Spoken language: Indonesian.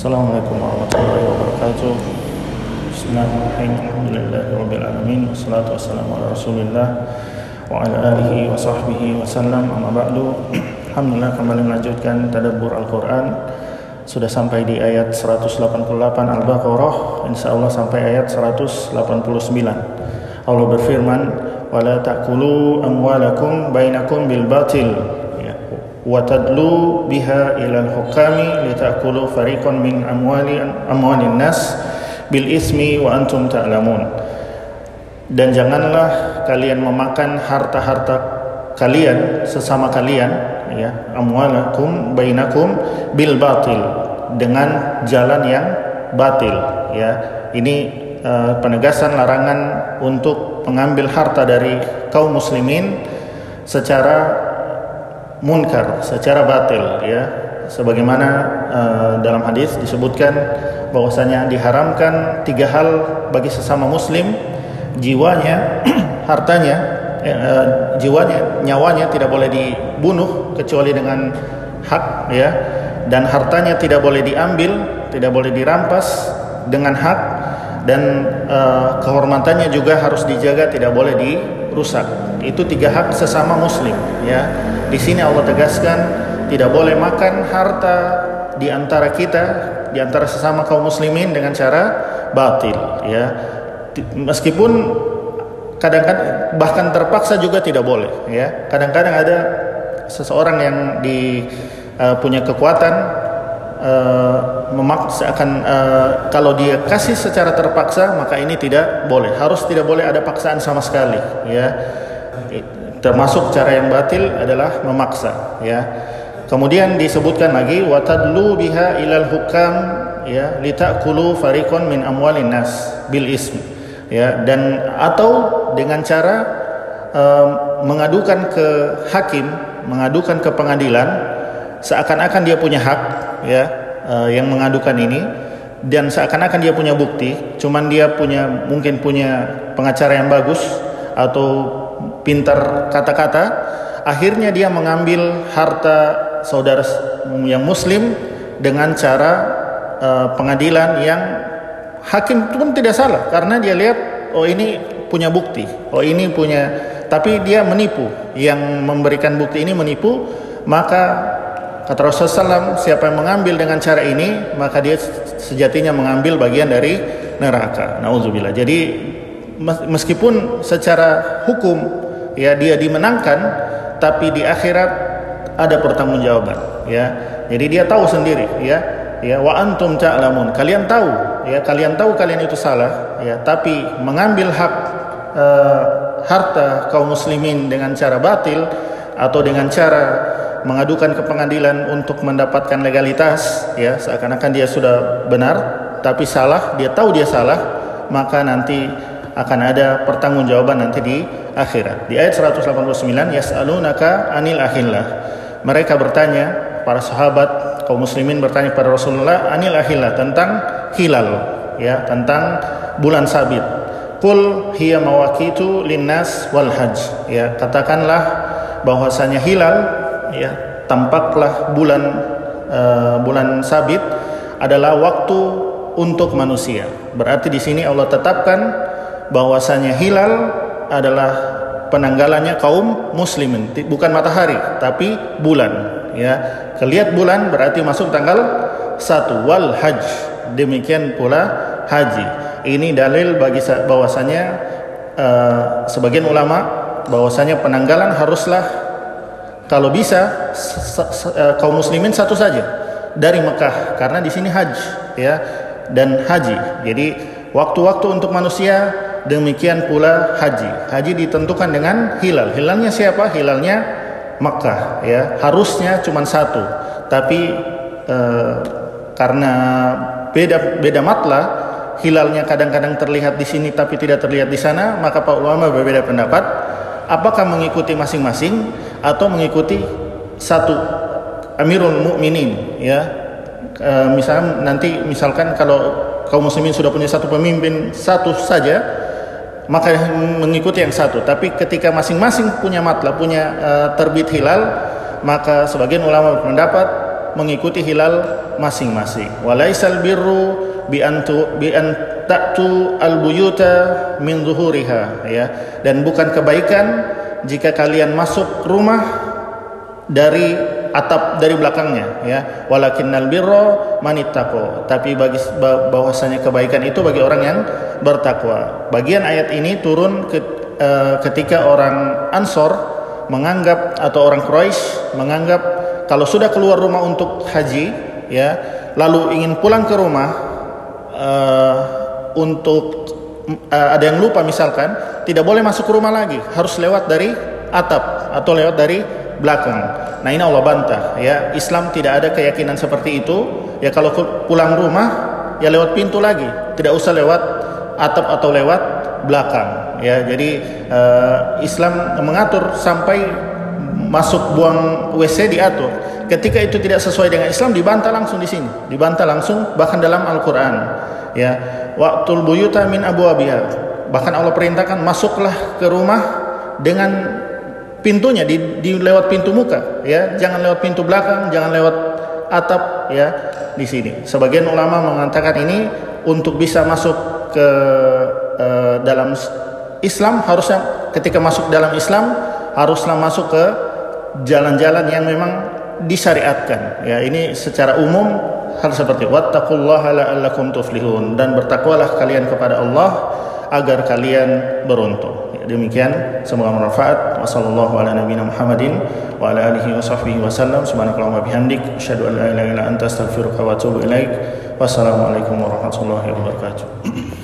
Assalamualaikum warahmatullahi wabarakatuh. Bismillahirrahmanirrahim. Alhamdulillahirrahmanirrahim Wassalatu wassalamu ala rasulillah Wa ala alihi wa sahbihi wa sallam. Amma ba'du. Alhamdulillah kembali melanjutkan Tadabbur Al-Quran. Sudah sampai di ayat 188 Al-Baqarah. InsyaAllah sampai ayat 189 Allah berfirman Wala ta'kulu amwalakum bainakum bil batil وتدلو بها إلى الحكام لتأكلوا فريقا من أموال أموال الناس بالإثم وأنتم تعلمون dan janganlah kalian memakan harta-harta kalian sesama kalian ya amwalakum bainakum bil batil dengan jalan yang batil ya ini uh, penegasan larangan untuk mengambil harta dari kaum muslimin secara munkar secara batil ya. Sebagaimana uh, dalam hadis disebutkan bahwasanya diharamkan tiga hal bagi sesama muslim. Jiwanya hartanya eh, uh, jiwanya nyawanya tidak boleh dibunuh kecuali dengan hak ya. Dan hartanya tidak boleh diambil tidak boleh dirampas dengan hak. Dan uh, kehormatannya juga harus dijaga tidak boleh dirusak itu tiga hak sesama muslim ya di sini Allah tegaskan tidak boleh makan harta di antara kita, di antara sesama kaum muslimin dengan cara batil, ya. Meskipun kadang-kadang bahkan terpaksa juga tidak boleh, ya. Kadang-kadang ada seseorang yang di uh, punya kekuatan uh, memaksa akan uh, kalau dia kasih secara terpaksa maka ini tidak boleh harus tidak boleh ada paksaan sama sekali ya termasuk cara yang batil adalah memaksa ya. Kemudian disebutkan lagi watadlu biha ilal hukam ya litakulu farikon min amwalin nas bil ism ya. Dan atau dengan cara um, mengadukan ke hakim mengadukan ke pengadilan seakan-akan dia punya hak ya uh, yang mengadukan ini dan seakan-akan dia punya bukti cuman dia punya mungkin punya pengacara yang bagus atau pintar kata-kata, akhirnya dia mengambil harta saudara yang muslim dengan cara uh, pengadilan yang hakim pun tidak salah karena dia lihat oh ini punya bukti, oh ini punya tapi dia menipu, yang memberikan bukti ini menipu, maka kata Rasulullah SAW, siapa yang mengambil dengan cara ini, maka dia sejatinya mengambil bagian dari neraka. Nauzubillah. Jadi meskipun secara hukum ya dia dimenangkan tapi di akhirat ada pertanggungjawaban ya. Jadi dia tahu sendiri ya. Ya wa antum ta'lamun. Kalian tahu ya kalian tahu kalian itu salah ya. Tapi mengambil hak uh, harta kaum muslimin dengan cara batil atau dengan cara mengadukan ke pengadilan untuk mendapatkan legalitas ya seakan-akan dia sudah benar tapi salah dia tahu dia salah maka nanti akan ada pertanggungjawaban nanti di akhirat. Di ayat 189 yas'alunaka anil ahillah. Mereka bertanya para sahabat kaum muslimin bertanya kepada Rasulullah anil ahillah tentang hilal ya, tentang bulan sabit. Qul hiya mawaqitu linnas wal hajj. Ya, katakanlah bahwasanya hilal ya, tampaklah bulan uh, bulan sabit adalah waktu untuk manusia. Berarti di sini Allah tetapkan bahwasanya hilal adalah penanggalannya kaum muslimin. Bukan matahari tapi bulan ya. Kelihat bulan berarti masuk tanggal satu wal hajj. Demikian pula haji. Ini dalil bagi bahwasanya uh, sebagian ulama bahwasanya penanggalan haruslah kalau bisa uh, kaum muslimin satu saja dari Mekah karena di sini haji ya dan haji. Jadi waktu-waktu untuk manusia demikian pula haji. Haji ditentukan dengan hilal. Hilalnya siapa? Hilalnya Makkah ya. Harusnya cuma satu. Tapi eh, karena beda beda matlah hilalnya kadang-kadang terlihat di sini tapi tidak terlihat di sana, maka para ulama berbeda pendapat apakah mengikuti masing-masing atau mengikuti satu Amirul Mukminin ya. E, misalnya nanti misalkan kalau kaum muslimin sudah punya satu pemimpin satu saja maka mengikuti yang satu. Tapi ketika masing-masing punya matlah, punya uh, terbit hilal, maka sebagian ulama berpendapat mengikuti hilal masing-masing. Walaisal birru bi antu bi an ta'tu al buyuta min zuhuriha ya. Dan bukan kebaikan jika kalian masuk rumah dari atap dari belakangnya ya. Walakinnal birra manittaqo tapi bagi bahwasanya kebaikan itu bagi orang yang bertakwa. Bagian ayat ini turun ke, uh, ketika orang Ansor menganggap atau orang Quraisy menganggap kalau sudah keluar rumah untuk haji ya lalu ingin pulang ke rumah uh, untuk uh, ada yang lupa misalkan tidak boleh masuk ke rumah lagi. Harus lewat dari atap atau lewat dari belakang nah ini Allah bantah ya Islam tidak ada keyakinan seperti itu ya kalau pulang rumah ya lewat pintu lagi tidak usah lewat atap atau lewat belakang ya jadi uh, Islam mengatur sampai masuk buang WC diatur. Ketika itu tidak sesuai dengan Islam dibantah langsung di sini, dibantah langsung bahkan dalam Al-Qur'an. Ya, waktu buyuta min abwabiha. Bahkan Allah perintahkan masuklah ke rumah dengan pintunya di, di lewat pintu muka, ya. Jangan lewat pintu belakang, jangan lewat atap ya di sini. Sebagian ulama mengatakan ini untuk bisa masuk ke uh, dalam Islam harusnya ketika masuk dalam Islam haruslah masuk ke jalan-jalan yang memang disyariatkan. Ya, ini secara umum hal seperti wattaqullaha tuflihun dan bertakwalah kalian kepada Allah agar kalian beruntung. Demikian semoga bermanfaat. Wassallallahu ala nabiyina Muhammadin wa ala alihi wa wasallam. Subhanakallahumma bihamdik asyhadu an la ilaha illa anta astaghfiruka wa atubu ilaik. Wassalamualaikum warahmatullahi wabarakatuh.